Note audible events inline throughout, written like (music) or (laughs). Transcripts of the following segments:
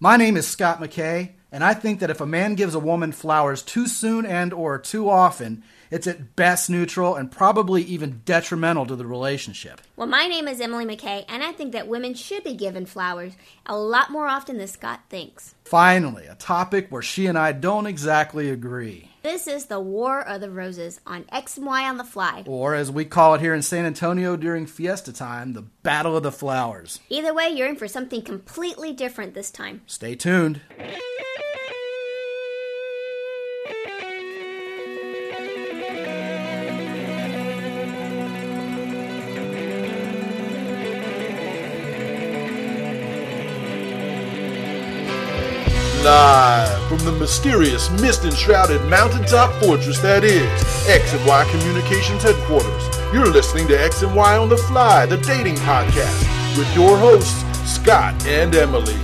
My name is Scott McKay, and I think that if a man gives a woman flowers too soon and or too often, it's at best neutral and probably even detrimental to the relationship. Well, my name is Emily McKay, and I think that women should be given flowers a lot more often than Scott thinks. Finally, a topic where she and I don't exactly agree. This is the War of the Roses on X and Y on the Fly. Or, as we call it here in San Antonio during fiesta time, the Battle of the Flowers. Either way, you're in for something completely different this time. Stay tuned. From the mysterious mist enshrouded mountaintop fortress that is X and Y Communications headquarters. You're listening to X and Y on the Fly, the dating podcast, with your hosts, Scott and Emily.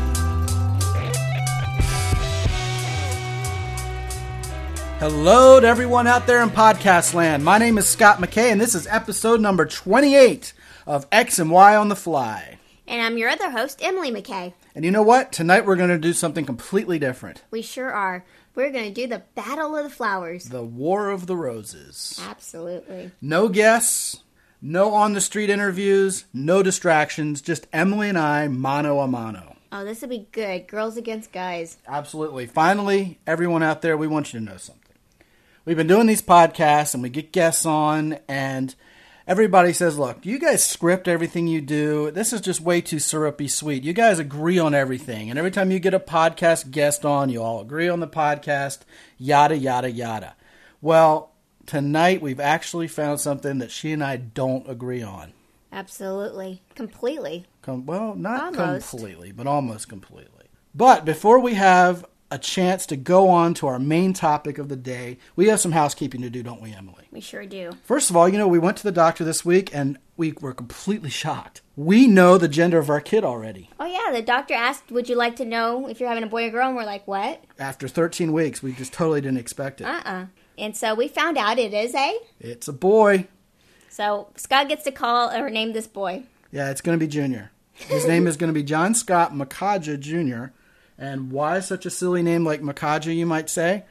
Hello to everyone out there in podcast land. My name is Scott McKay, and this is episode number 28 of X and Y on the Fly. And I'm your other host, Emily McKay. And you know what? Tonight we're going to do something completely different We sure are. We're going to do the Battle of the Flowers. the War of the Roses. Absolutely. No guests, no on the street interviews, no distractions, just Emily and I, mano a mano. Oh, this will be good. Girls against guys. Absolutely. Finally, everyone out there, we want you to know something. We've been doing these podcasts and we get guests on, and everybody says, Look, you guys script everything you do. This is just way too syrupy sweet. You guys agree on everything. And every time you get a podcast guest on, you all agree on the podcast, yada, yada, yada. Well, tonight we've actually found something that she and I don't agree on. Absolutely. Completely. Com- well, not Almost. completely, but almost completely. But before we have a chance to go on to our main topic of the day, we have some housekeeping to do, don't we, Emily? We sure do. First of all, you know, we went to the doctor this week and we were completely shocked. We know the gender of our kid already. Oh, yeah. The doctor asked, Would you like to know if you're having a boy or girl? And we're like, What? After 13 weeks, we just totally didn't expect it. Uh uh And so we found out it is a. It's a boy. So Scott gets to call or name this boy. Yeah, it's going to be Junior. His name is going to be John Scott Makaja Jr. And why such a silly name like Makaja, you might say?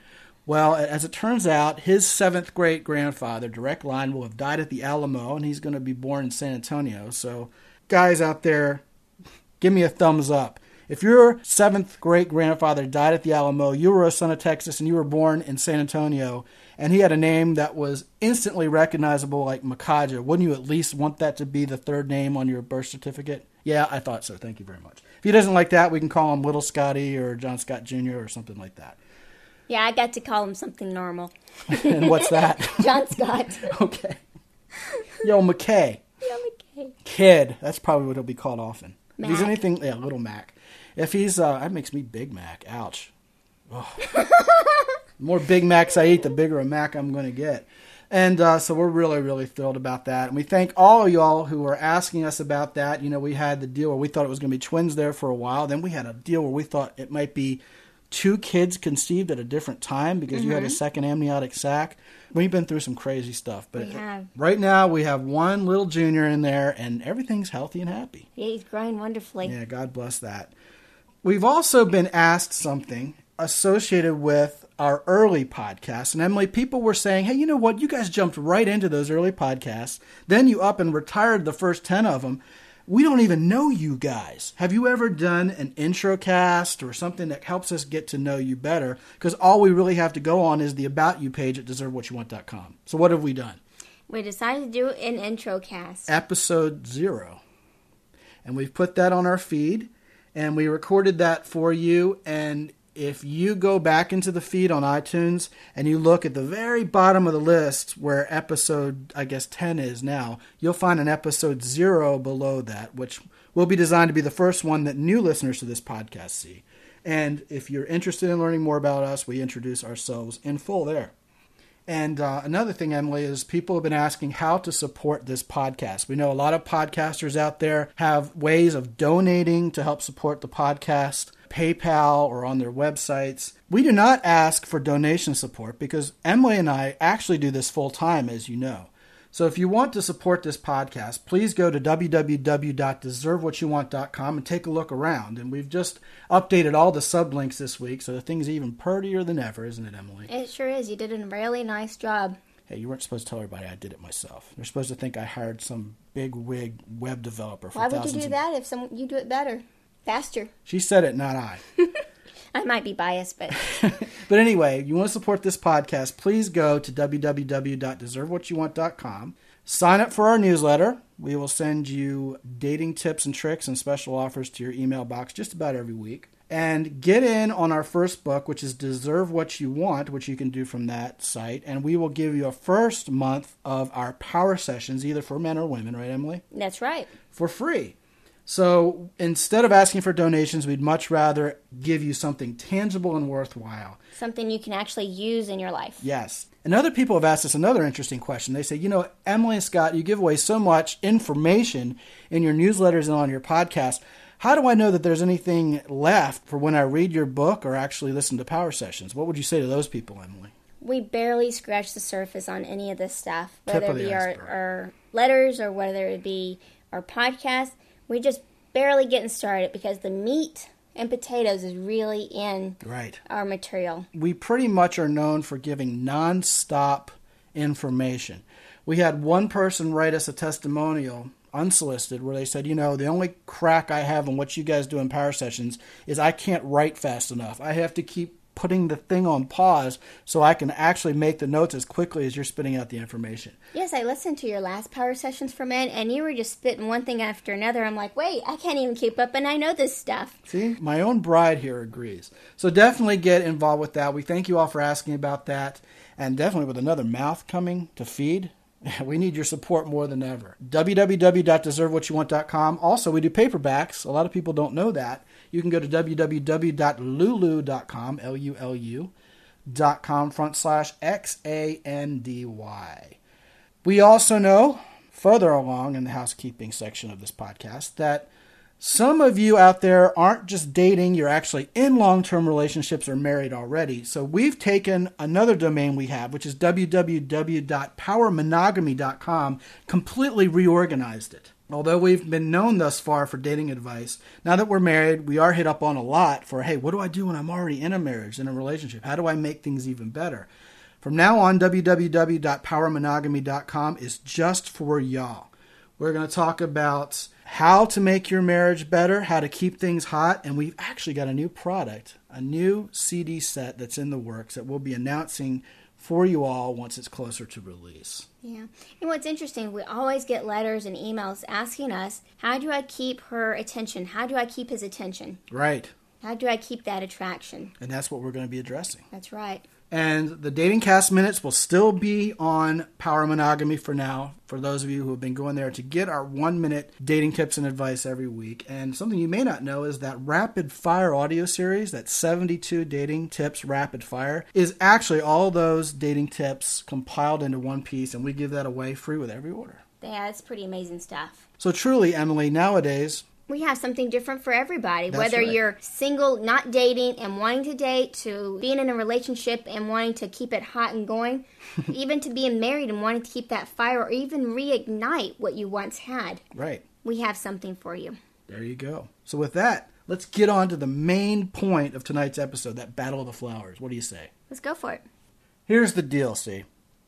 Well, as it turns out, his seventh great grandfather, direct line, will have died at the Alamo, and he's going to be born in San Antonio. So, guys out there, give me a thumbs up. If your seventh great grandfather died at the Alamo, you were a son of Texas, and you were born in San Antonio, and he had a name that was instantly recognizable like Makaja, wouldn't you at least want that to be the third name on your birth certificate? Yeah, I thought so. Thank you very much. If he doesn't like that, we can call him Little Scotty or John Scott Jr. or something like that. Yeah, I got to call him something normal. (laughs) And what's that? (laughs) John Scott. (laughs) okay. Yo, McKay. Yeah, McKay. Kid. That's probably what he'll be called often. If he's anything, yeah, Little Mac. If he's, uh, that makes me Big Mac. Ouch. More Big Macs I eat, the bigger a Mac I'm going to get. And uh, so we're really, really thrilled about that. And we thank all of y'all who were asking us about that. You know, we had the deal where we thought it was going to be twins there for a while. Then we had a deal where we thought it might be two kids conceived at a different time because you had a second amniotic sac. We've been through some crazy stuff. But We have. right now we have one little junior in there and everything's healthy and happy. Yeah, he's growing wonderfully. Yeah, God bless that. We've also been asked something associated with our early podcasts. And Emily, people were saying, hey, you know what? You guys jumped right into those early podcasts. Then you up and retired the first 10 of them. We don't even know you guys. Have you ever done an intro cast or something that helps us get to know you better? Because all we really have to go on is the About You page at deservewhatyouwant.com. So what have we done? We decided to do an intro cast. episode zero. And we've put that on our feed and we recorded that for you. And if you go back into the feed on iTunes and you look at the very bottom of the list where episode, I guess, 10 is now, you'll find an episode zero below that, which will be designed to be the first one that new listeners to this podcast see. And if you're interested in learning more about us, we introduce ourselves in full there. And uh, another thing, Emily, is people have been asking how to support this podcast. We know a lot of podcasters out there have ways of donating to help support the podcast, PayPal or on their websites. We do not ask for donation support because Emily and I actually do this full time, as you know. So if you want to support this podcast, please go to www.deservewhatyouwant.com and take a look around. And we've just updated all the sublinks this week, so the thing's even purtier than ever, isn't it, Emily? It sure is. You did a really nice job. Hey, you weren't supposed to tell everybody I did it myself. They're supposed to think I hired some big wig web developer for Why would you do that if some you do it better, faster? She said it, not I. (laughs) I might be biased, but (laughs) But anyway, you want to support this podcast, please go to www.deservewhatyouwant.com. Sign up for our newsletter. We will send you dating tips and tricks and special offers to your email box just about every week. And get in on our first book, which is Deserve What You Want, which you can do from that site. And we will give you a first month of our power sessions, either for men or women, right, Emily? that's right. for free. So instead of asking for donations, we'd much rather give you something tangible and worthwhile. Something you can actually use in your life. Yes. And other people have asked us another interesting question. They say, you know, Emily and Scott, you give away so much information in your newsletters and on your podcast. How do I know that there's anything left for when I read your book or actually listen to power sessions? What would you say to those people, Emily? We barely scratch the surface on any of this stuff, whether it be our, our letters or whether it be our podcast. We're just barely getting started because the meat and potatoes is really in Right. our material. we pretty much are known for giving nonstop information. We had one person write us a testimonial unsolicited where they said, you know, the only crack I have on what you guys do in power sessions is I can't write fast enough. I have to keep putting the thing on pause so I can actually make the notes as quickly as you're spitting out the information. Yes, I listened to your last power sessions for men, and you were just spitting one thing after another. I'm like, wait, I can't even keep up, and I know this stuff. See, my own bride here agrees. So definitely get involved with that. We thank you all for asking about that. And definitely with another mouth coming to feed, (laughs) we need your support more than ever. www.deservewhatyouwant.com. Also, we do paperbacks. A lot of people don't know that. You can go to www.lulu.com, L U L U, dot com front slash X A N D Y. We also know, further along in the housekeeping section of this podcast, that some of you out there aren't just dating, you're actually in long term relationships or married already. So we've taken another domain we have, which is www.powermonogamy.com, completely reorganized it. Although we've been known thus far for dating advice, now that we're married, we are hit up on a lot for hey, what do I do when I'm already in a marriage, in a relationship? How do I make things even better? From now on, www.powermonogamy.com is just for y'all. We're going to talk about how to make your marriage better, how to keep things hot, and we've actually got a new product, a new CD set that's in the works that we'll be announcing for you all once it's closer to release. Yeah. And what's interesting, we always get letters and emails asking us, how do I keep her attention? How do I keep his attention? Right. How do I keep that attraction? And that's what we're going to be addressing. That's right. And the Dating Cast Minutes will still be on Power Monogamy for now, for those of you who have been going there to get our one minute dating tips and advice every week. And something you may not know is that Rapid Fire audio series, that 72 dating tips rapid fire, is actually all those dating tips compiled into one piece, and we give that away free with every order. Yeah, it's pretty amazing stuff. So, truly, Emily, nowadays, We have something different for everybody. That's Whether right. you're single, not dating, and wanting to date, to being in a relationship and wanting to keep it hot and going, (laughs) even to being married and wanting to keep that fire or even reignite what you once had, right, we have something for you. there you go. So, with that, let's get on to the main point of tonight's episode that Battle of the Flowers. What do you say? Let's go for it. Here's the deal, see.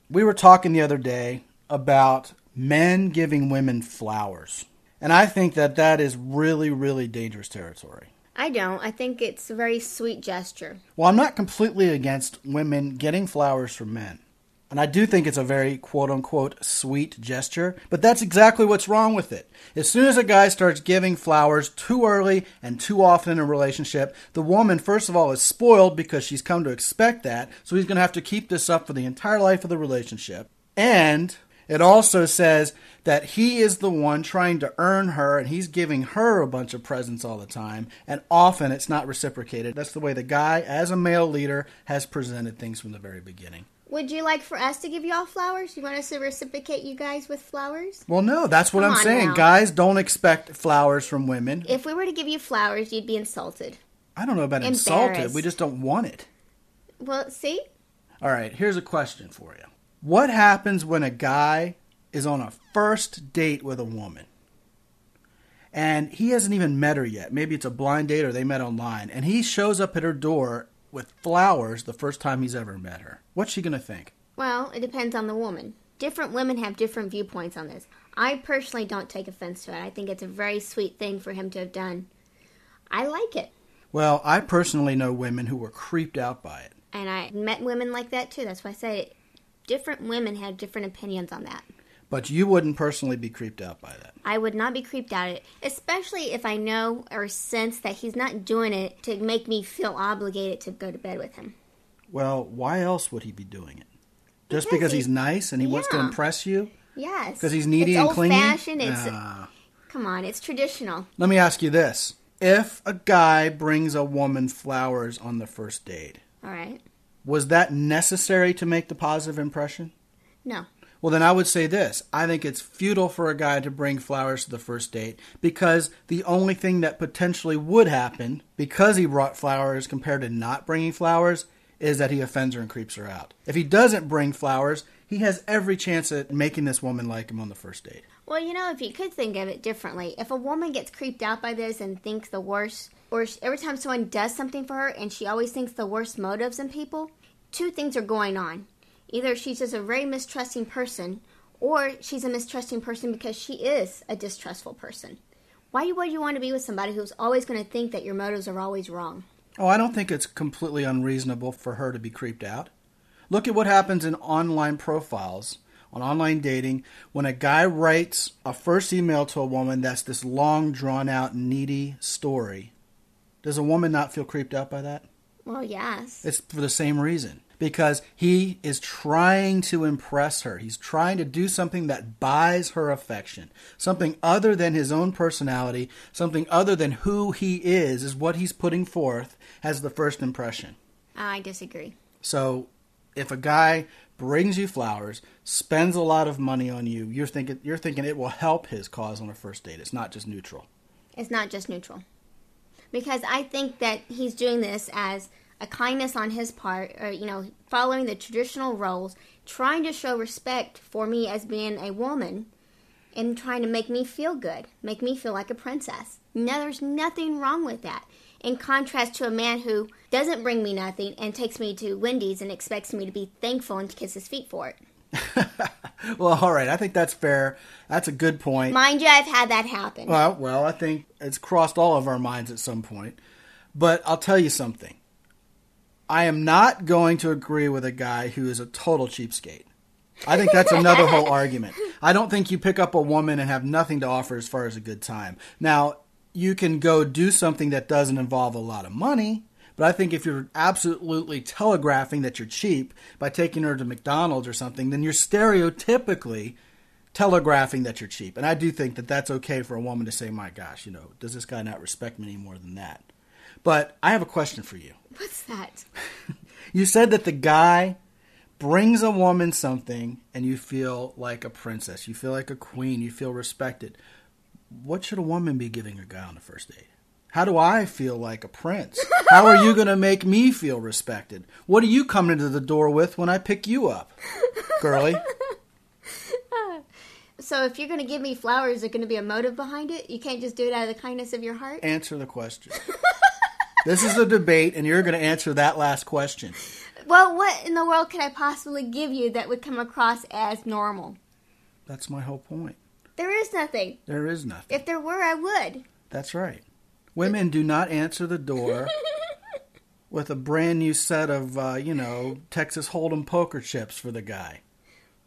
We were talking the other day about men giving women flowers. And I think that that is really, really dangerous territory. I don't. I think it's a very sweet gesture. Well, I'm not completely against women getting flowers from men. And I do think it's a very quote unquote sweet gesture, but that's exactly what's wrong with it. As soon as a guy starts giving flowers too early and too often in a relationship, the woman, first of all, is spoiled because she's come to expect that, so he's going to have to keep this up for the entire life of the relationship. And it also says that he is the one trying to earn her and he's giving her a bunch of presents all the time, and often it's not reciprocated. That's the way the guy, as a male leader, has presented things from the very beginning. Would you like for us to give you all flowers? You want us to reciprocate you guys with flowers? Well, no, that's what Come I'm saying. now. Guys don't expect flowers from women. If we were to give you flowers, you'd be insulted. I don't know about insulted. We just don't want it. Well, see? All right, here's a question for you. What happens when a guy is on a first date with a woman. And he hasn't even met her yet. Maybe it's a blind date or they met online. And he shows up at her door with flowers the first time he's ever met her. What's she going to think? Well, it depends on the woman. Different women have different viewpoints on this. I personally don't take offense to it. I think it's a very sweet thing for him to have done. I like it. Well, I personally know women who were creeped out by it. And I met women like that too. That's why I say different women have different opinions on that. But you wouldn't personally be creeped out by that. I would not be creeped out, at it, especially if I know or sense that he's not doing it to make me feel obligated to go to bed with him. Well, why else would he be doing it? Just Because because he- he's nice and he wants to impress you? Yes. Because he's needy it's and clingy? Fashioned. It's Ah. come on, it's traditional. Let me ask you this. If a guy brings a woman flowers on the first date, All right, was that necessary to make the positive impression? no, Well, then I would say this. I think it's futile for a guy to bring flowers to the first date because the only thing that potentially would happen because he brought flowers compared to not bringing flowers is that he offends her and creeps her out. If he doesn't bring flowers, he has every chance at making this woman like him on the first date. Well, you know, if you could think of it differently, if a woman gets creeped out by this and thinks the worst, or every time someone does something for her and she always thinks the worst motives in people, two things are going on. Either she's just a very mistrusting person, or she's a mistrusting person because she is a distrustful person. Why would you want to be with somebody who's always going to think that your motives are always wrong? Oh, I don't think it's completely unreasonable for her to be creeped out. Look at what happens in online profiles, on online dating, when a guy writes a first email to a woman that's this long, drawn out, needy story. Does a woman not feel creeped out by that? Well, yes. It's for the same reason. Because he is trying to impress her. He's trying to do something that buys her affection. Something other than his own personality, something other than who he is, is what he's putting forth as the first impression. I disagree. So if a guy brings you flowers, spends a lot of money on you, you're thinking you're thinking it will help his cause on a first date. It's not just neutral. It's not just neutral. Because I think that he's doing this as a kindness on his part, or, you know, following the traditional roles, trying to show respect for me as being a woman, and trying to make me feel good, make me feel like a princess. No, there's nothing wrong with that. In contrast to a man who doesn't bring me nothing and takes me to Wendy's and expects me to be thankful and to kiss his feet for it. (laughs) Well, all right, I think that's fair. That's a good point. Mind you, I've had that happen. Well, well, I think it's crossed all of our minds at some point. But I'll tell you something. I am not going to agree with a guy who is a total cheapskate. I think that's another whole (laughs) argument. I don't think you pick up a woman and have nothing to offer as far as a good time. Now, you can go do something that doesn't involve a lot of money, but I think if you're absolutely telegraphing that you're cheap by taking her to McDonald's or something, then you're stereotypically telegraphing that you're cheap. And I do think that that's okay for a woman to say, my gosh, you know, does this guy not respect me any more than that? But I have a question for you. What's that? (laughs) You said that the guy brings a woman something and you feel like a princess. You feel like a queen. You feel respected. What should a woman be giving a guy on the first date? How do I feel like a prince? How are you going to make me feel respected? What are you coming to the door with when I pick you up, girly? (laughs) So if you're going to give me flowers, is there going to be a motive behind it? You can't just do it out of the kindness of your heart? Answer the question. this is a debate, and you're going to answer that last question. Well, what in the world could I possibly give you that would come across as normal? That's my whole point. There is nothing. There is nothing. If there were, I would. That's right. Women do not answer the door (laughs) with a brand new set of, uh, you know, Texas Hold'em poker chips for the guy.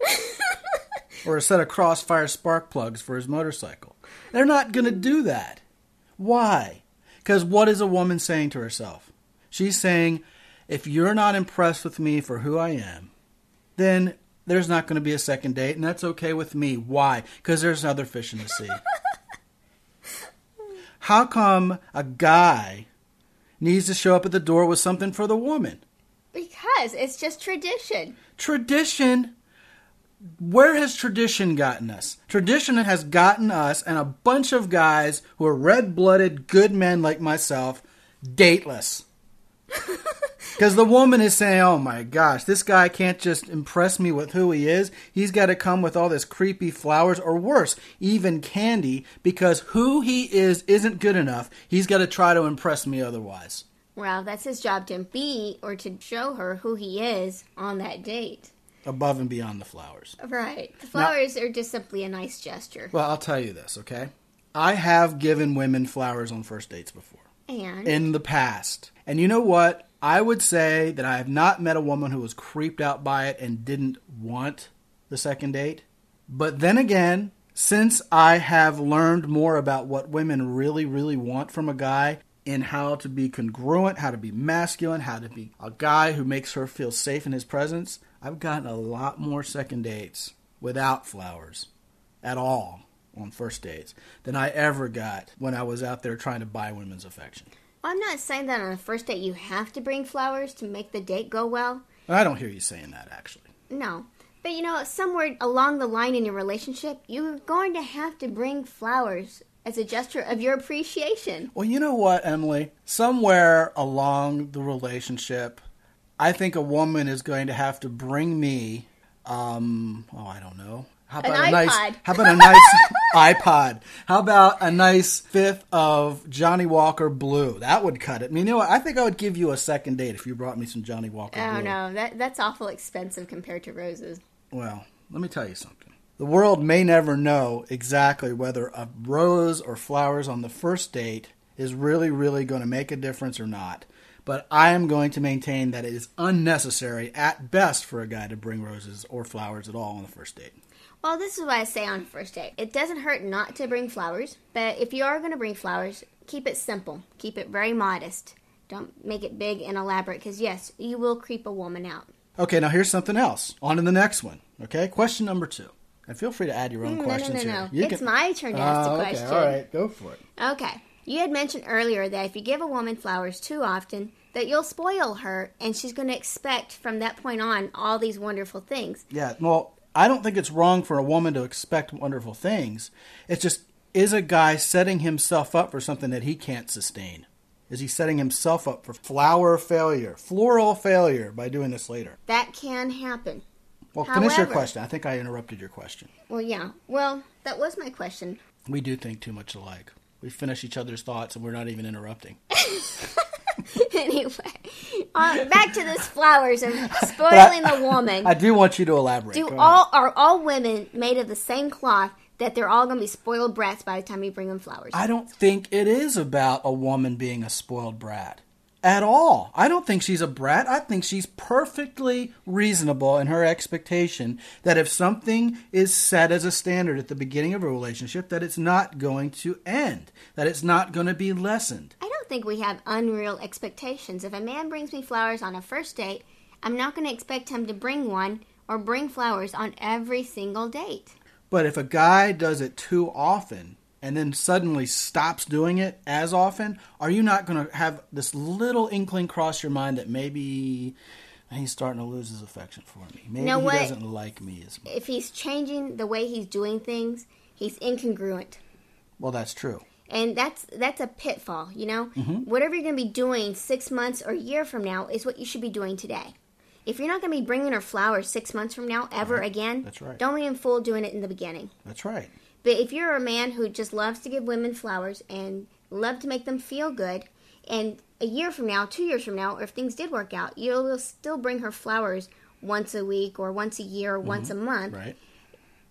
(laughs) or a set of crossfire spark plugs for his motorcycle. They're not going to do that. Why? Because what is a woman saying to herself? She's saying, if you're not impressed with me for who I am, then there's not going to be a second date, and that's okay with me. Why? Because there's other fish in the sea. (laughs) How come a guy needs to show up at the door with something for the woman? Because it's just tradition. Tradition. Where has tradition gotten us? Tradition has gotten us and a bunch of guys who are red blooded, good men like myself, dateless. (laughs) Because the woman is saying, oh my gosh, this guy can't just impress me with who he is. He's got to come with all this creepy flowers, or worse, even candy, because who he is isn't good enough. He's got to try to impress me otherwise. Well, that's his job to be or to show her who he is on that date. Above and beyond the flowers. Right. The flowers are just simply a nice gesture. Well, I'll tell you this, okay? I have given women flowers on first dates before. And in the past. And you know what? I would say that I have not met a woman who was creeped out by it and didn't want the second date. But then again, since I have learned more about what women really, really want from a guy and how to be congruent, how to be masculine, how to be a guy who makes her feel safe in his presence, I've gotten a lot more second dates without flowers at all on first dates than I ever got when I was out there trying to buy women's affection. Well, I'm not saying that on a first date you have to bring flowers to make the date go well. I don't hear you saying that actually. No. But you know, somewhere along the line in your relationship, you're going to have to bring flowers as a gesture of your appreciation. Well, you know what, Emily? Somewhere along the relationship, I think a woman is going to have to bring me, um, oh, I don't know. How An about a iPod. nice? How about a nice (laughs) iPod? How about a nice fifth of Johnnie Walker Blue? That would cut it. I mean, you know what? I think I would give you a second date if you brought me some Johnnie Walker Oh Blue. no, that that's awful expensive compared to roses. Well, let me tell you something. The world may never know exactly whether a rose or flowers on the first date is really, really going to make a difference or not. But I am going to maintain that it is unnecessary at best for a guy to bring roses or flowers at all on the first date. Well, this is what I say on a first date. It doesn't hurt not to bring flowers, but if you are going to bring flowers, keep it simple. Keep it very modest. Don't make it big and elaborate because yes, you will creep a woman out. Okay, now here's something else. On to the next one. Okay, question number two. And feel free to add your own Mm, no, no, questions no, here. no. You It's can- my turn to ask the Ah, okay, question. All right, go for it. Okay. You had mentioned earlier that if you give a woman flowers too often, that you'll spoil her and she's going to expect from that point on all these wonderful things. Yeah, well, I don't think it's wrong for a woman to expect wonderful things. It's just, is a guy setting himself up for something that he can't sustain? Is he setting himself up for flower failure, floral failure by doing this later? That can happen. Well, finish your question. I think I interrupted your question. Well, yeah. Well, that was my question. We do think too much alike. We finish each other's thoughts and we're not even interrupting. (laughs) (laughs) anyway, uh, back to this flowers and (laughs) spoiling the woman. I do want you to elaborate. Do Go all are all women made of the same cloth that they're all going to be spoiled brats by the time you bring them flowers? I don't think it is about a woman being a spoiled brat at all. I don't think she's a brat. I think she's perfectly reasonable in her expectation that if something is set as a standard at the beginning of a relationship, that it's not going to end, that it's not going to be lessened. I don't think we have unreal expectations. If a man brings me flowers on a first date, I'm not going to expect him to bring one or bring flowers on every single date. But if a guy does it too often and then suddenly stops doing it as often, are you not going to have this little inkling cross your mind that maybe he's starting to lose his affection for me? Maybe know he what? doesn't like me as much. If he's changing the way he's doing things, he's incongruent. Well, that's true. And that's that's a pitfall, you know? Mm-hmm. Whatever you're going to be doing 6 months or a year from now is what you should be doing today. If you're not going to be bringing her flowers 6 months from now ever again, That's right. don't be in fool doing it in the beginning. That's right. But if you're a man who just loves to give women flowers and love to make them feel good, and a year from now, two years from now, or if things did work out, you'll still bring her flowers once a week or once a year or once a month, Right.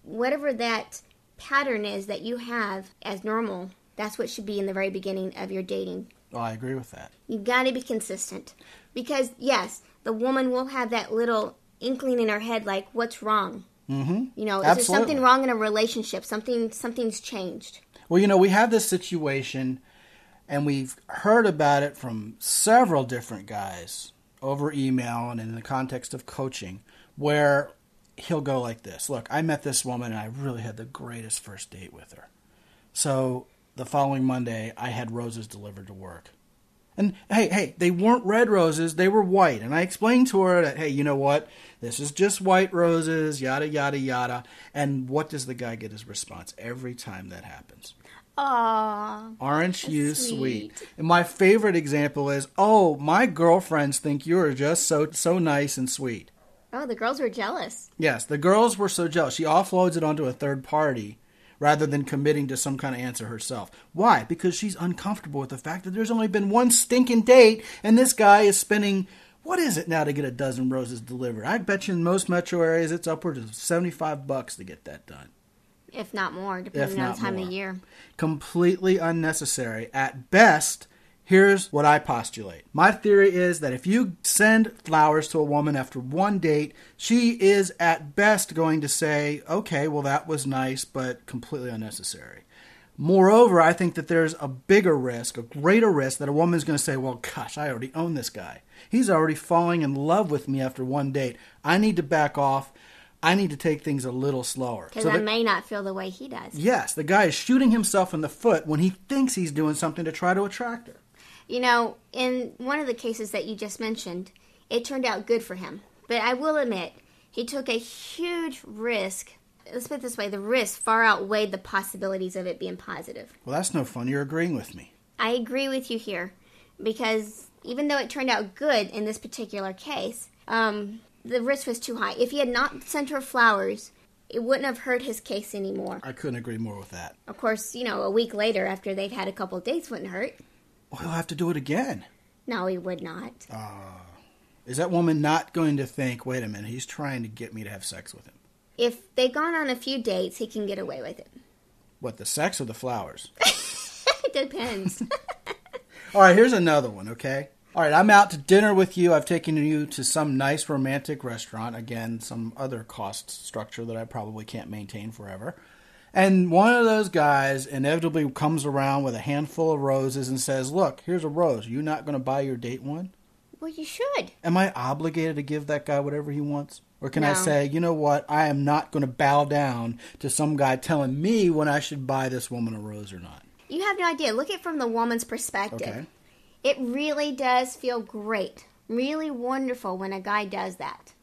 whatever that pattern is that you have as normal, that's what should be in the very beginning of your dating. Oh, I agree with that. You got to be consistent. Because, yes, the woman will have that little inkling in her head like, what's wrong? Mm-hmm. You know, is Absolutely. there something wrong in a relationship? Something something's changed. Well, you know, we have this situation, and we've heard about it from several different guys over email and in the context of coaching, where he'll go like this Look, I met this woman, and I really had the greatest first date with her. So the following Monday, I had roses delivered to work. And hey, hey, they weren't red roses, they were white. And I explained to her that, hey, you know what? This is just white roses, yada, yada, yada. And what does the guy get as response every time that happens? Aww. Aren't you sweet. sweet? And my favorite example is, oh, my girlfriends think you are just so so nice and sweet. Oh, the girls were jealous. Yes, the girls were so jealous. She offloads it onto a third party rather than committing to some kind of answer herself. Why? Because she's uncomfortable with the fact that there's only been one stinking date and this guy is spending what is it now to get a dozen roses delivered? I bet you in most metro areas it's upwards of 75 bucks to get that done. If not more, depending on the time more. of year. completely unnecessary. At best, here's what I postulate. My theory is that if you send flowers to a woman after one date, she is at best going to say, okay, well, that was nice, but completely unnecessary. Moreover, I think that there's a bigger risk, a greater risk, that a woman is going to say, well, gosh, I already own this guy. He's already falling in love with me after one date. I need to back off. I need to take things a little slower. Because So I that- may not feel the way he does. Yes, the guy is shooting himself in the foot when he thinks he's doing something to try to attract her. You know, in one of the cases that you just mentioned, it turned out good for him. But I will admit, he took a huge risk. Let's put it this way the risk far outweighed the possibilities of it being positive. Well, that's no fun. You're agreeing with me. I agree with you here because even though it turned out good in this particular case, um, the risk was too high. If he had not sent her flowers, it wouldn't have hurt his case anymore. I couldn't agree more with that. Of course, you know, a week later after they'd had a couple dates wouldn't hurt. Well, he'll have to do it again. No, he would not. Ah. Is that woman not going to think, wait a minute, he's trying to get me to have sex with him? If they've gone on a few dates, he can get away with it. What, the sex or the flowers? (laughs) it depends. (laughs) All right, here's another one, okay? All right, I'm out to dinner with you. I've taken you to some nice romantic restaurant. Again, some other cost structure that I probably can't maintain forever. And one of those guys inevitably comes around with a handful of roses and says, Look, here's a rose. Are you not going to buy your date one? well, you should. Am I obligated to give that guy whatever he wants? Or can I say, you know what, I am not going to bow down to some guy telling me when I should buy this woman a rose or not? You have no idea. Look at it from the woman's perspective. Okay. It really does feel great, really wonderful when a guy does that.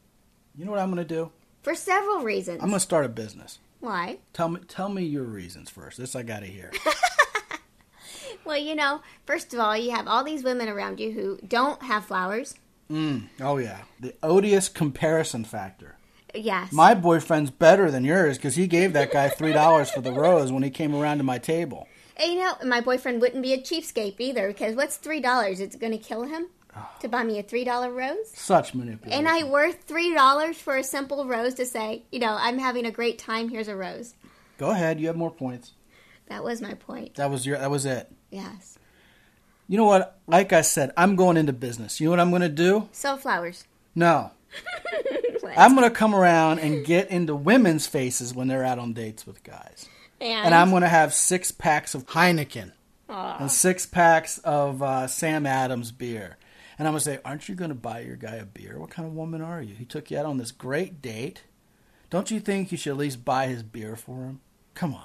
You know what I'm going to do? For several reasons. I'm going to start a business. Why? Tell me, tell me your reasons first. This I got to hear. (laughs) Well, you know, first of all, you have all these women around you who don't have flowers. mm, oh yeah, the odious comparison factor. Yes. My boyfriend's better than yours because he gave that guy three dollars for the rose when he came around to my table. And, you know, my boyfriend wouldn't be a cheapskate either because what's $3? It's going to kill him to buy me a $3 rose? Such manipulation. And I worth $3 for a simple rose to say, you know, I'm having a great time, here's a rose. Go ahead. You have more points. That was my point. That was your. That was it. Yes. You know what? Like I said, I'm going into business. You know what I'm going to do? Sell flowers. No. (laughs) I'm going to come around and get into women's faces when they're out on dates with guys. and, And I'm going to have six packs of Heineken Aw. and six packs of uh, Sam Adams beer. And I'm going to say, Aren't you going to buy your guy a beer? What kind of woman are you? He took you out on this great date. Don't you think you should at least buy his beer for him? Come on.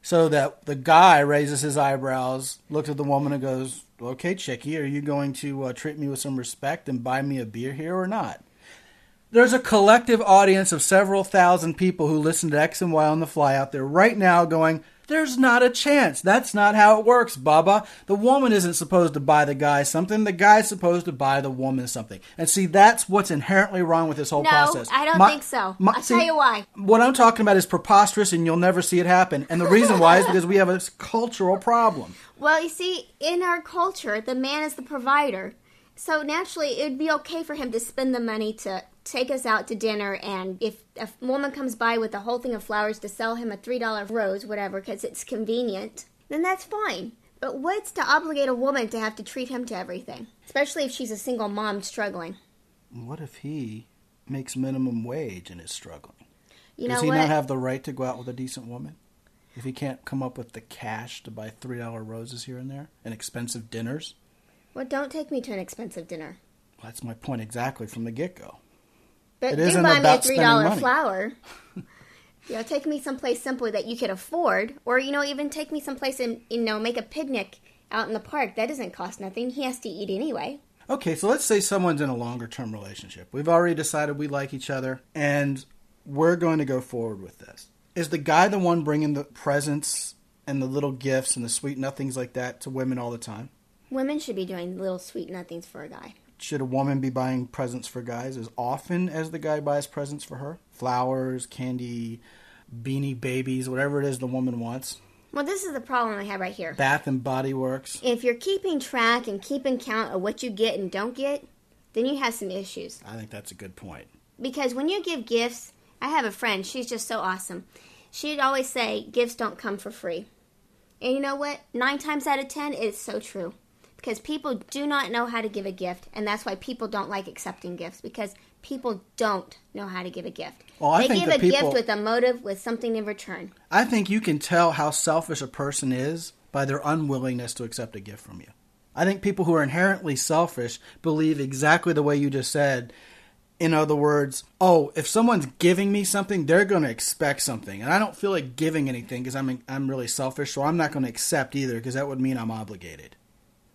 So that the guy raises his eyebrows, looks at the woman, and goes, Okay, Chickie, are you going to uh, treat me with some respect and buy me a beer here or not? There's a collective audience of several thousand people who listen to X and Y on the fly out there right now going, There's not a chance. That's not how it works, Bubba. The woman isn't supposed to buy the guy something. The guy's supposed to buy the woman something. And see, that's what's inherently wrong with this whole No, process. I don't My- think so. my- I'll see, tell you why. What I'm talking about is preposterous and you'll never see it happen. And the reason why is because we have a cultural problem. (laughs) Well, you see, in our culture, the man is the provider. So naturally, it would be okay for him to spend the money to take us out to dinner. And if a woman comes by with a whole thing of flowers to sell him a $3 rose, whatever, because it's convenient, then that's fine. But what's to obligate a woman to have to treat him to everything? Especially if she's a single mom struggling. What if he makes minimum wage and is struggling? You Does know he what? not have the right to go out with a decent woman? If he can't come up with the cash to buy three dollar roses here and there and expensive dinners? Well, don't take me to an expensive dinner. Well, that's my point exactly from the get go. But It do isn't buy me a three dollar flower. (laughs) you know, take me someplace simple that you could afford, or you know, even take me someplace and you know, make a picnic out in the park. That doesn't cost nothing. He has to eat anyway. Okay, so let's say someone's in a longer term relationship. We've already decided we like each other and we're going to go forward with this. Is the guy the one bringing the presents and the little gifts and the sweet nothings like that to women all the time? Women should be doing little sweet nothings for a guy. Should a woman be buying presents for guys as often as the guy buys presents for her? Flowers, candy, beanie babies, whatever it is the woman wants. Well, this is the problem I have right here. Bath and Body Works. If you're keeping track and keeping count of what you get and don't get, then you have some issues. I think that's a good point. Because when you give gifts, I have a friend, she's just so awesome. She'd always say, gifts don't come for free. And you know what? Nine times out of ten, it's so true. Because people do not know how to give a gift, and that's why people don't like accepting gifts, because people don't know how to give a gift. Well, I they give that a people- gift with a motive, with something in return. I think you can tell how selfish a person is by their unwillingness to accept a gift from you. I think people who are inherently selfish believe exactly the way you just said. In other words, oh, if someone's giving me something, they're going to expect something, and I don't feel like giving anything because I'm I'm really selfish, so I'm not going to accept either because that would mean I'm obligated.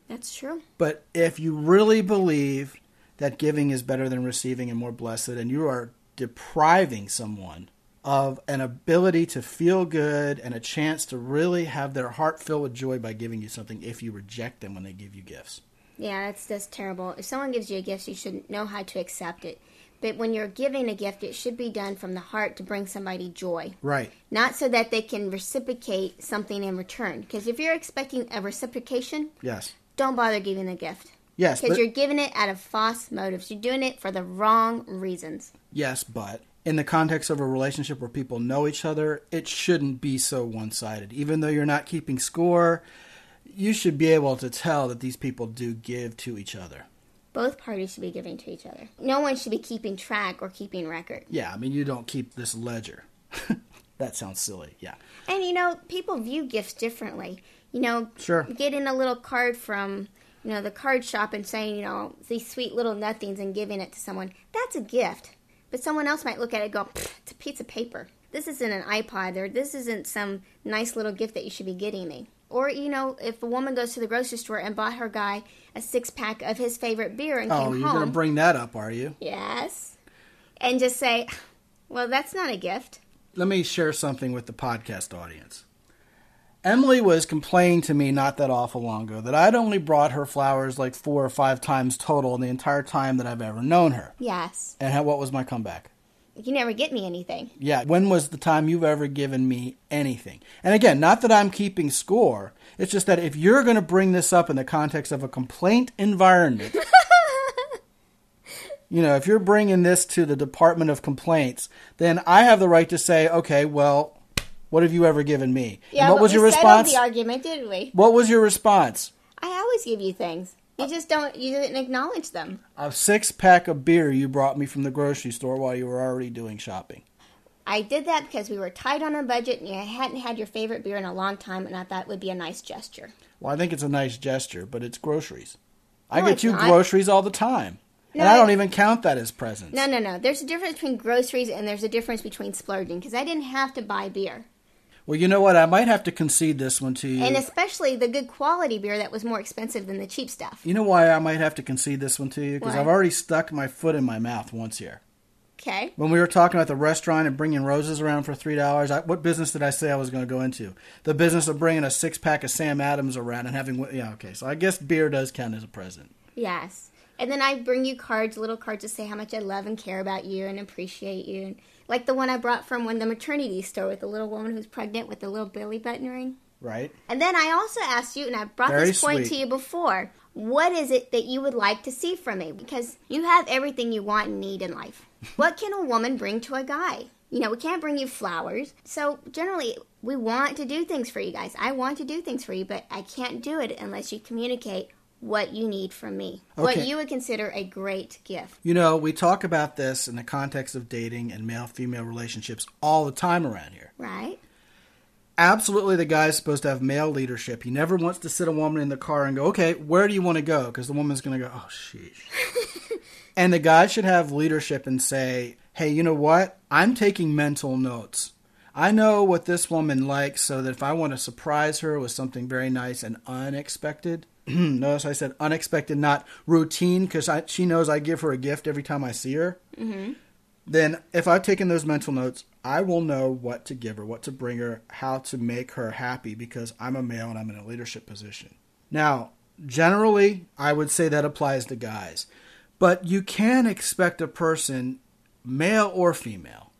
That's true. But if you really believe that giving is better than receiving and more blessed, and you are depriving someone of an ability to feel good and a chance to really have their heart fill with joy by giving you something if you reject them when they give you gifts. Yeah, that's that's terrible. If someone gives you a gift, you should know how to accept it. But when you're giving a gift, it should be done from the heart to bring somebody joy, Right. not so that they can reciprocate something in return. Because if you're expecting a reciprocation, Yes. Don't bother giving the gift. Yes. Because But, you're giving it out of false motives. You're doing it for the wrong reasons. yes, but in the context of a relationship where people know each other, it shouldn't be so one sided. Even though you're not keeping score, you should be able to tell that these people do give to each other. Both parties should be giving to each other. No one should be keeping track or keeping record. Yeah, I mean, you don't keep this ledger. (laughs) that sounds silly. Yeah. And you know, people view gifts differently. You know, Sure. getting a little card from you know the card shop and saying you know these sweet little nothings and giving it to someone that's a gift. But someone else might look at it and go, it's a piece of paper. This isn't an iPod or this isn't some nice little gift that you should be getting me. Or you know, if a woman goes to the grocery store and bought her guy a six pack of his favorite beer and Oh, you're going to bring that up, are you? yes, and just say, well, that's not a gift. Let me share something with the podcast audience. Emily was complaining to me not that awful long ago that I'd only brought her flowers like four or five times total in the entire time that I've ever known her. Yes, And how, what was my comeback? you never get me anything. Yeah, when was the time you've ever given me anything? And again, not that I'm keeping score. It's just that if you're going to bring this up in the context of a complaint environment, (laughs) you know, if you're bringing this to the Department of Complaints, then I have the right to say, okay, well, what have you ever given me? And Yeah, what but was we your response? the argument, didn't we? What was your response? I always give you things. You uh, just don't. You didn't acknowledge them. A six pack of beer you brought me from the grocery store while you were already doing shopping. I did that because we were tight on a budget and you hadn't had your favorite beer in a long time, and I thought it would be a nice gesture. Well, I think it's a nice gesture, but it's groceries. I get you not. groceries all the time. No, and I don't even count that as presents. No, no, no. There's a difference between groceries and there's a difference between splurging because I didn't have to buy beer, Well, you know what? I might have to concede this one to you. and especially the good quality beer that was more expensive than the cheap stuff. you know why I might have to concede this one to you? Because I've already stuck my foot in my mouth once here. Okay. When we were talking about the restaurant and bringing roses around for three dollars, what business did I say I was going to go into? The business of bringing a six pack of Sam Adams around and having. Yeah, okay. So I guess beer does count as a present. Yes. And then I bring you cards, little cards to say how much I love and care about you and appreciate you. Like the one I brought from when the maternity store with the little woman who's pregnant with the little belly button ring. Right? And then I also asked you, and I brought Very this point sweet. to you before. What is it that you would like to see from me? Because you have everything you want and need in life. (laughs) what can a woman bring to a guy? You know, we can't bring you flowers. So generally, we want to do things for you guys. I want to do things for you, but I can't do it unless you communicate what you need from me. What you would consider a great gift. You know, we talk about this in the context of dating and male female relationships all the time around here. Right? absolutely the guy's supposed to have male leadership. He never wants to sit a woman in the car and go, okay, where do you want to go? Because the woman's going to go, oh, sheesh. (laughs) and the guy should have leadership and say, hey, you know what? I'm taking mental notes. I know what this woman likes, so that if I want to surprise her with something very nice and unexpected, (clears throat) notice I said unexpected, not routine, because she knows I give her a gift every time I see her. Mm-hmm. Then, if I've taken those mental notes, I will know what to give her, what to bring her, how to make her happy because I'm a male and I'm in a leadership position. Now, generally, I would say that applies to guys. But you can expect a person, male or female,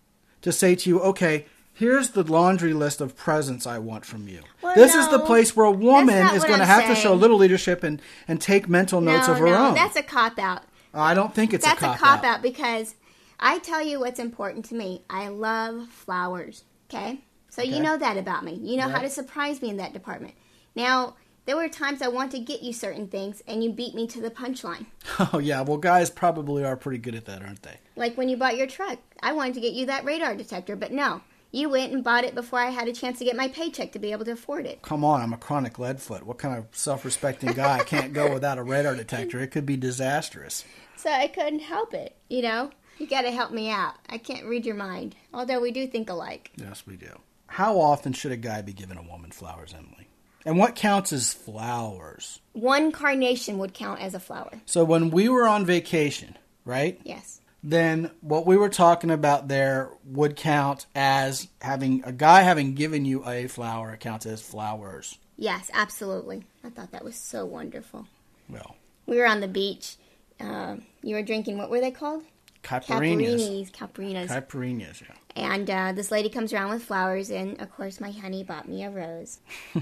to say to you, okay, here's the laundry list of presents I want from you. Well, this is the place where a woman is going to have to show a little leadership and, and take mental notes no, of her no, own. that's a cop out. I don't think it's That's a a cop, cop out because I tell you what's important to me. I love flowers. Okay? So Okay. you know that about me. You know how to surprise me in that department. Now, there were times I want to get you certain things and you beat me to the punchline. (laughs) Oh yeah, well guys probably are pretty good at that, aren't they? Like when you bought your truck. I wanted to get you that radar detector, but no. You went and bought it before I had a chance to get my paycheck to be able to afford it. Come on, I'm a chronic lead foot. What kind of self-respecting guy can't go without a radar detector? It could be disastrous. So I couldn't help it, you know? You gotta help me out. I can't read your mind. Although we do think alike. Yes, we do. How often should a guy be giving a woman flowers, Emily? And what counts as flowers? One carnation would count as a flower. So when we were on vacation, right? Yes. Then what we were talking about there would count as having a guy having given you a flower counts as flowers. Yes, absolutely. I thought that was so wonderful. Well, We were on the beach. Um, you were drinking, what were they called? caipirinhas. Caparinis. Caparinas. Caipirinhas, yeah. and uh, this lady comes around with flowers, and of course, my honey bought me a rose. (laughs)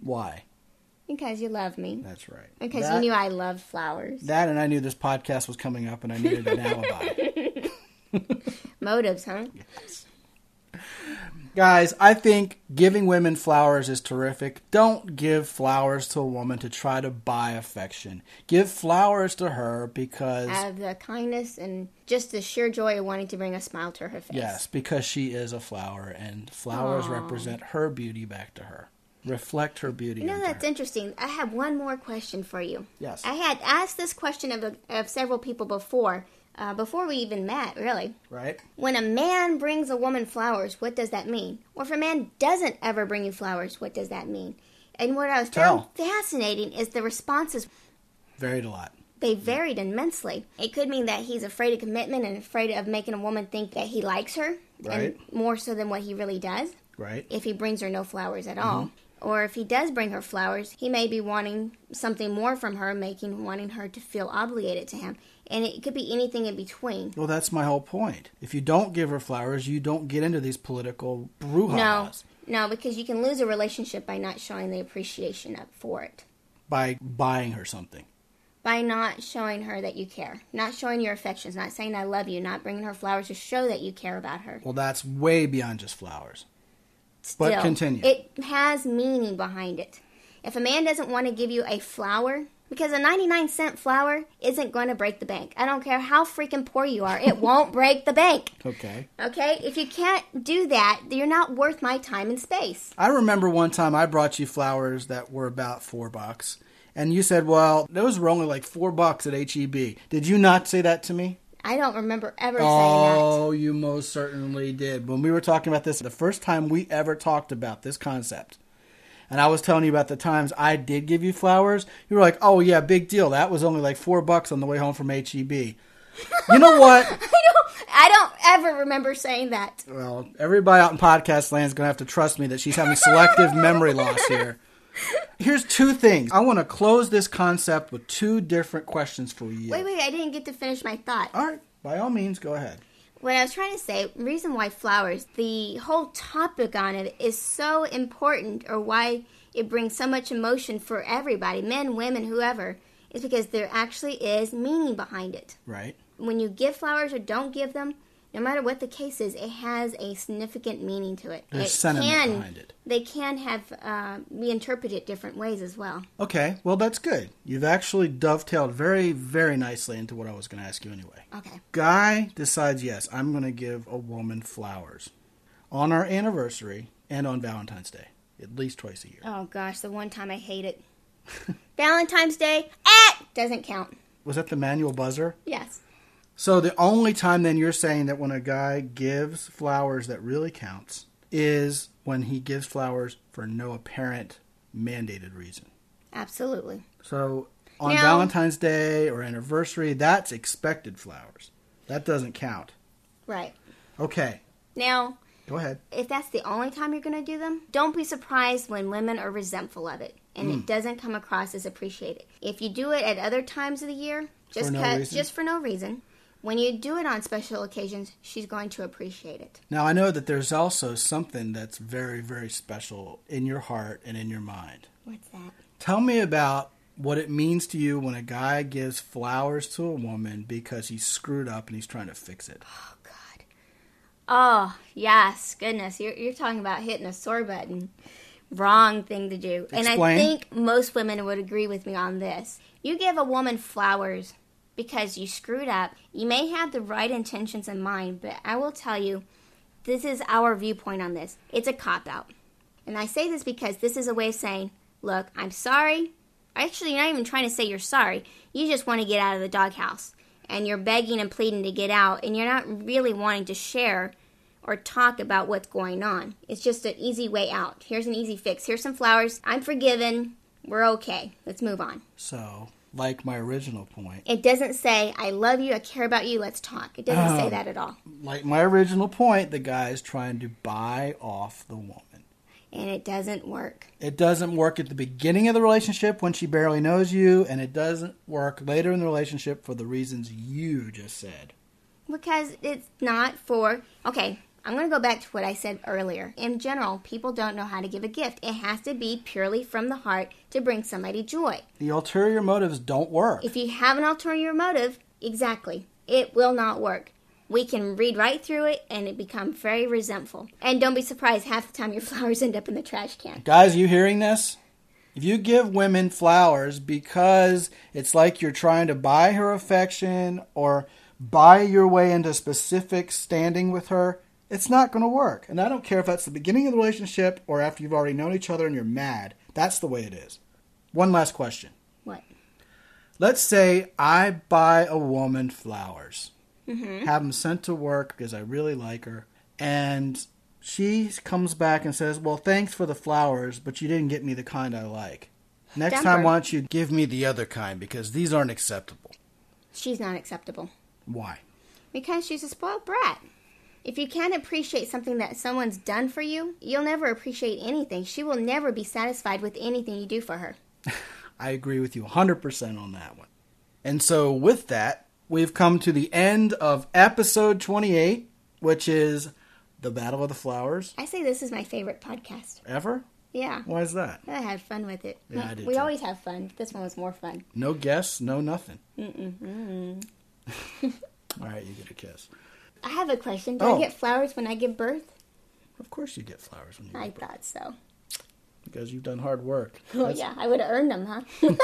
Why? Because you love me. That's right. Because That- you knew I loved flowers. That and I knew this podcast was coming up and I needed an alibi. (laughs) (laughs) Motives, huh? Guys, I think giving women flowers is terrific. Don't give flowers to a woman to try to buy affection. Give flowers to her because, Out of the kindness and just the sheer joy of wanting to bring a smile to her face. yes, because she is a flower and flowers Aw. represent her beauty back to her. Reflect her beauty. You know, that's interesting. I have one more question for you. Yes. I had asked this question of, of several people before, uh, before we even met, really. Right? When a man brings a woman flowers, what does that mean? Or if a man doesn't ever bring you flowers, what does that mean? And what I was found fascinating is the responses. Varied a lot. They varied immensely. It could mean that he's afraid of commitment and afraid of making a woman think that he likes her, Right. and more so than what he really does. Right? If he brings her no flowers at Mm-hmm. Or if he does bring her flowers, he may be wanting something more from her, making wanting her to feel obligated to him, and it could be anything in between. Well, that's my whole point. If you don't give her flowers, you don't get into these political brouhahas No, no, because you can lose a relationship by not showing the appreciation up for it. by buying her something. By not showing her that you care, not showing your affections, not saying I love you, not bringing her flowers to show that you care about her. Well, that's way beyond just flowers. Still, But continue. It has meaning behind it. If a man doesn't want to give you a flower, because a 99 cent flower isn't going to break the bank. I don't care how freaking poor you are, it (laughs) won't break the bank. Okay. Okay? If you can't do that, you're not worth my time and space. I remember one time I brought you flowers that were about four bucks, and you said, "Well, those were only like four bucks at HEB." Did you not say that to me? I don't remember ever saying that. Oh, you most certainly did. When we were talking about this, the first time we ever talked about this concept, and I was telling you about the times I did give you flowers, you were like, "Oh yeah, big deal. That was only like four bucks on the way home from HEB." You know what? (laughs) I don't, I don't ever remember saying that. Well, everybody out in podcast land is going to have to trust me that she's having selective memory loss here. Here's two things. I want to close this concept with two different questions for you. Wait, wait, I didn't get to finish my thought. All right, by all means, go ahead. What I was trying to say, reason why flowers, the whole topic on it is so important, or why it brings so much emotion for everybody, men, women, whoever, is because there actually is meaning behind it. Right? When you give flowers or don't give them, no matter what the case is, it has a significant meaning to it. There's it sentiment can, behind it. They can have uh, be interpreted different ways as well. Okay, well, that's good. You've actually dovetailed very, very nicely into what I was going to ask you anyway. Okay. Guy decides, yes, I'm going to give a woman flowers on our anniversary and on Valentine's Day, at least twice a year. Oh gosh, the one time I hate it. (laughs) Valentine's Day, ah, doesn't count. Was that the manual buzzer? Yes. So the only time then you're saying that when a guy gives flowers that really counts is when he gives flowers for no apparent mandated reason. Absolutely. So on Now- Valentine's Day or anniversary, that's expected flowers. That doesn't count. Right. Okay, Now, go ahead. if that's the only time you're going to do them, don't be surprised when women are resentful of it and Hmm. it doesn't come across as appreciated. If you do it at other times of the year, just no cut, just for no reason, when you do it on special occasions, she's going to appreciate it. Now I know that there's also something that's very, very special in your heart and in your mind. What's that? Tell me about what it means to you when a guy gives flowers to a woman because he's screwed up and he's trying to fix it. Oh God. Oh yes, goodness, you're you're talking about hitting a sore button. Wrong thing to do. Explain. And I think most women would agree with me on this. You give a woman flowers because you screwed up. You may have the right intentions in mind, but I will tell you, this is our viewpoint on this. It's a cop out. And I say this because this is a way of saying, look, I'm sorry. Actually, you're not even trying to say you're sorry. You just want to get out of the doghouse. And you're begging and pleading to get out, and you're not really wanting to share or talk about what's going on. It's just an easy way out. Here's an easy fix. Here's some flowers. I'm forgiven. We're okay. Let's move on. So, like my original point, It doesn't say, I love you, I care about you, let's talk. It doesn't say Oh. that at all. like my original point, the guy is trying to buy off the woman. And it doesn't work. It doesn't work at the beginning of the relationship when she barely knows you, and it doesn't work later in the relationship for the reasons you just said. Because it's not for. Okay, I'm going to go back to what I said earlier. In general, people don't know how to give a gift. It has to be purely from the heart to bring somebody joy. The ulterior motives don't work. If you have an ulterior motive, exactly, it will not work. We can read right through it and it become very resentful. And don't be surprised, half the time your (laughs) flowers end up in the trash can. Guys, you hearing this? If you give women flowers because it's like you're trying to buy her affection or buy your way into specific standing with her, it's not going to work. And I don't care if that's the beginning of the relationship or after you've already known each other and you're mad. That's the way it is. One last question. What? Let's say I buy a woman flowers, mm-hmm. have them sent to work because I really like her, and she comes back and says, Well, thanks for the flowers, but you didn't get me the kind I like. Next Dump time, why don't you give me the other kind because these aren't acceptable? She's not acceptable. Why? Because she's a spoiled brat. If you can't appreciate something that someone's done for you, you'll never appreciate anything. She will never be satisfied with anything you do for her. (laughs) I agree with you 100% on that one. And so, with that, we've come to the end of episode 28, which is The Battle of the Flowers. I say this is my favorite podcast. Ever? Yeah. Why is that? I had fun with it. Yeah, I did we too. always have fun. This one was more fun. No guests, no nothing. (laughs) All right, you get a kiss. I have a question. Do Oh. I get flowers when I give birth? Of course, you get flowers when you I give birth thought so. because you've done hard work. (laughs) Oh That's- yeah, I would have earned them, huh? (laughs)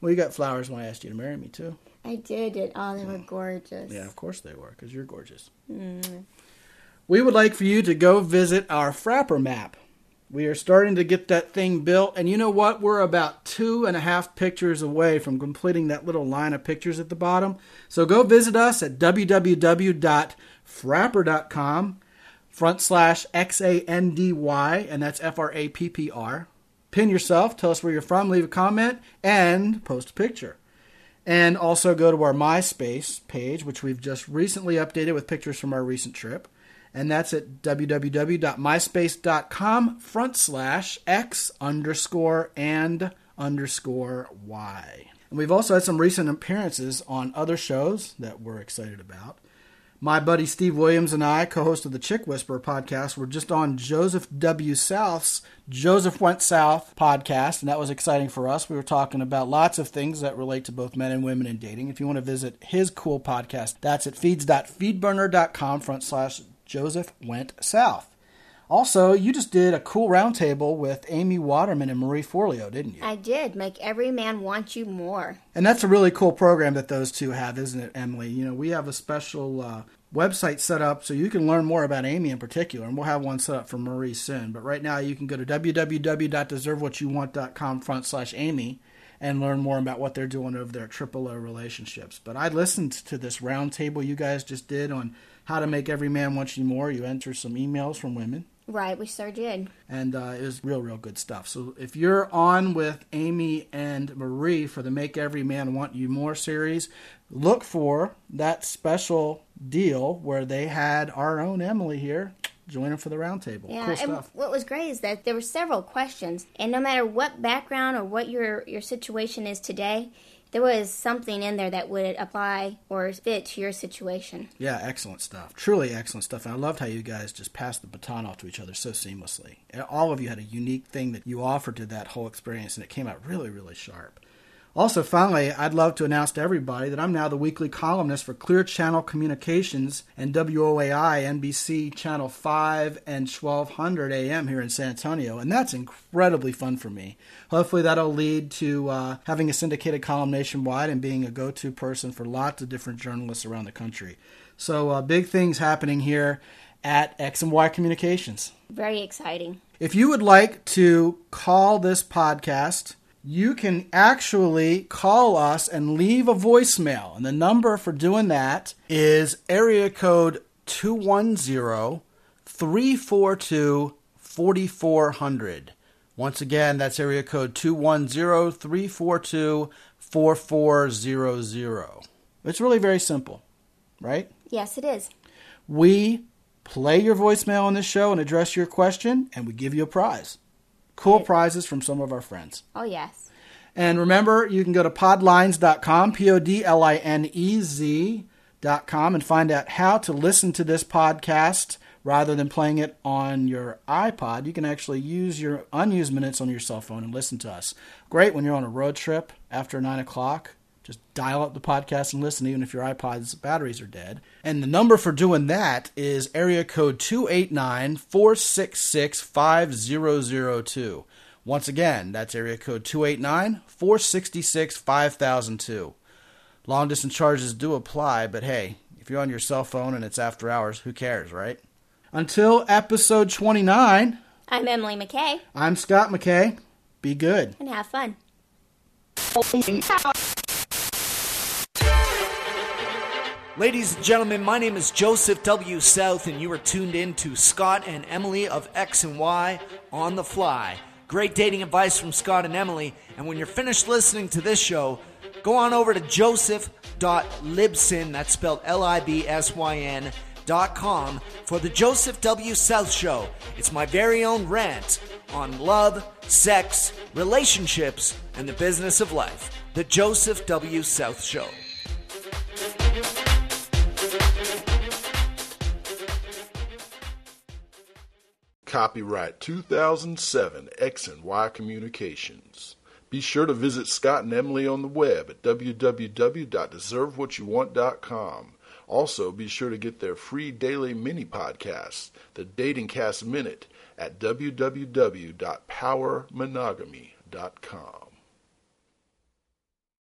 Well, you got flowers when I asked you to marry me too. I did it. Oh, they were gorgeous. Yeah, of course they were, because you're gorgeous. Mm. We would like for you to go visit our Frappr map. We are starting to get that thing built, and you know what? We're about two and a half pictures away from completing that little line of pictures at the bottom. So go visit us at www.frappr.com front slash X A N D Y, and that's F R A P P R. Pin yourself, tell us where you're from, leave a comment, and post a picture. And also go to our MySpace page, which we've just recently updated with pictures from our recent trip. And that's at www.myspace.com front slash x underscore and underscore y. And we've also had some recent appearances on other shows that we're excited about. My buddy Steve Williams and I, co host of the Chick Whisperer podcast, were just on Joseph W. South's Joseph Went South podcast, and that was exciting for us. We were talking about lots of things that relate to both men and women in dating. If you want to visit his cool podcast, that's at feeds.feedburner.com front slash Joseph Went South. Also, you just did a cool roundtable with Amy Waterman and Marie Forleo, didn't you? I did. Make every man want you more. And that's a really cool program that those two have, isn't it, Emily? You know, we have a special uh, website set up so you can learn more about Amy in particular, and we'll have one set up for Marie soon. But right now, you can go to www.deservewhatyouwant.com front slash Amy and learn more about what they're doing over there at Triple O Relationships. But I listened to this roundtable you guys just did on how to make every man want you more. You enter some emails from women, Right, we sure did. and uh, it was real, real good stuff. So if you're on with Amy and Marie for the Make Every Man Want You More series, look for that special deal where they had our own Emily here join them for the roundtable. Yeah, cool and stuff. what was great is that there were several questions, and no matter what background or what your your situation is today, there was something in there that would apply or fit to your situation. Yeah, excellent stuff. Truly excellent stuff. And I loved how you guys just passed the baton off to each other so seamlessly. All of you had a unique thing that you offered to that whole experience, and it came out really, really sharp. Also, finally, I'd love to announce to everybody that I'm now the weekly columnist for Clear Channel Communications and WOAI NBC Channel 5 and 1200 AM here in San Antonio, and that's incredibly fun for me. Hopefully, that'll lead to uh, having a syndicated column nationwide and being a go to person for lots of different journalists around the country. So, uh, big things happening here at X and Y Communications. Very exciting. If you would like to call this podcast, you can actually call us and leave a voicemail. And the number for doing that is area code 210 342 4400. Once again, that's area code 210 342 4400. It's really very simple, right? Yes, it is. We play your voicemail on this show and address your question, and we give you a prize. Cool prizes from some of our friends. Oh, yes. And remember, you can go to podlinez.com, P O D L I N E Z.com, and find out how to listen to this podcast rather than playing it on your iPod. You can actually use your unused minutes on your cell phone and listen to us. Great when you're on a road trip after 9 o'clock. Just dial up the podcast and listen, even if your iPod's batteries are dead. And the number for doing that is area code 289 466 5002. Once again, that's area code 289 466 5002. Long distance charges do apply, but hey, if you're on your cell phone and it's after hours, who cares, right? Until episode 29, I'm Emily McKay, I'm Scott McKay. Be good. and have fun. (laughs) Ladies and gentlemen, my name is Joseph W. South, and you are tuned in to Scott and Emily of X and Y on the Fly. Great dating advice from Scott and Emily. And when you're finished listening to this show, go on over to joseph.libsyn, that's spelled L I B S Y N, dot com, for the Joseph W. South Show. It's my very own rant on love, sex, relationships, and the business of life. The Joseph W. South Show. Copyright 2007 X and Y Communications. Be sure to visit Scott and Emily on the web at www.deservewhatyouwant.com. Also, be sure to get their free daily mini podcast, the Dating Cast Minute, at www.powermonogamy.com.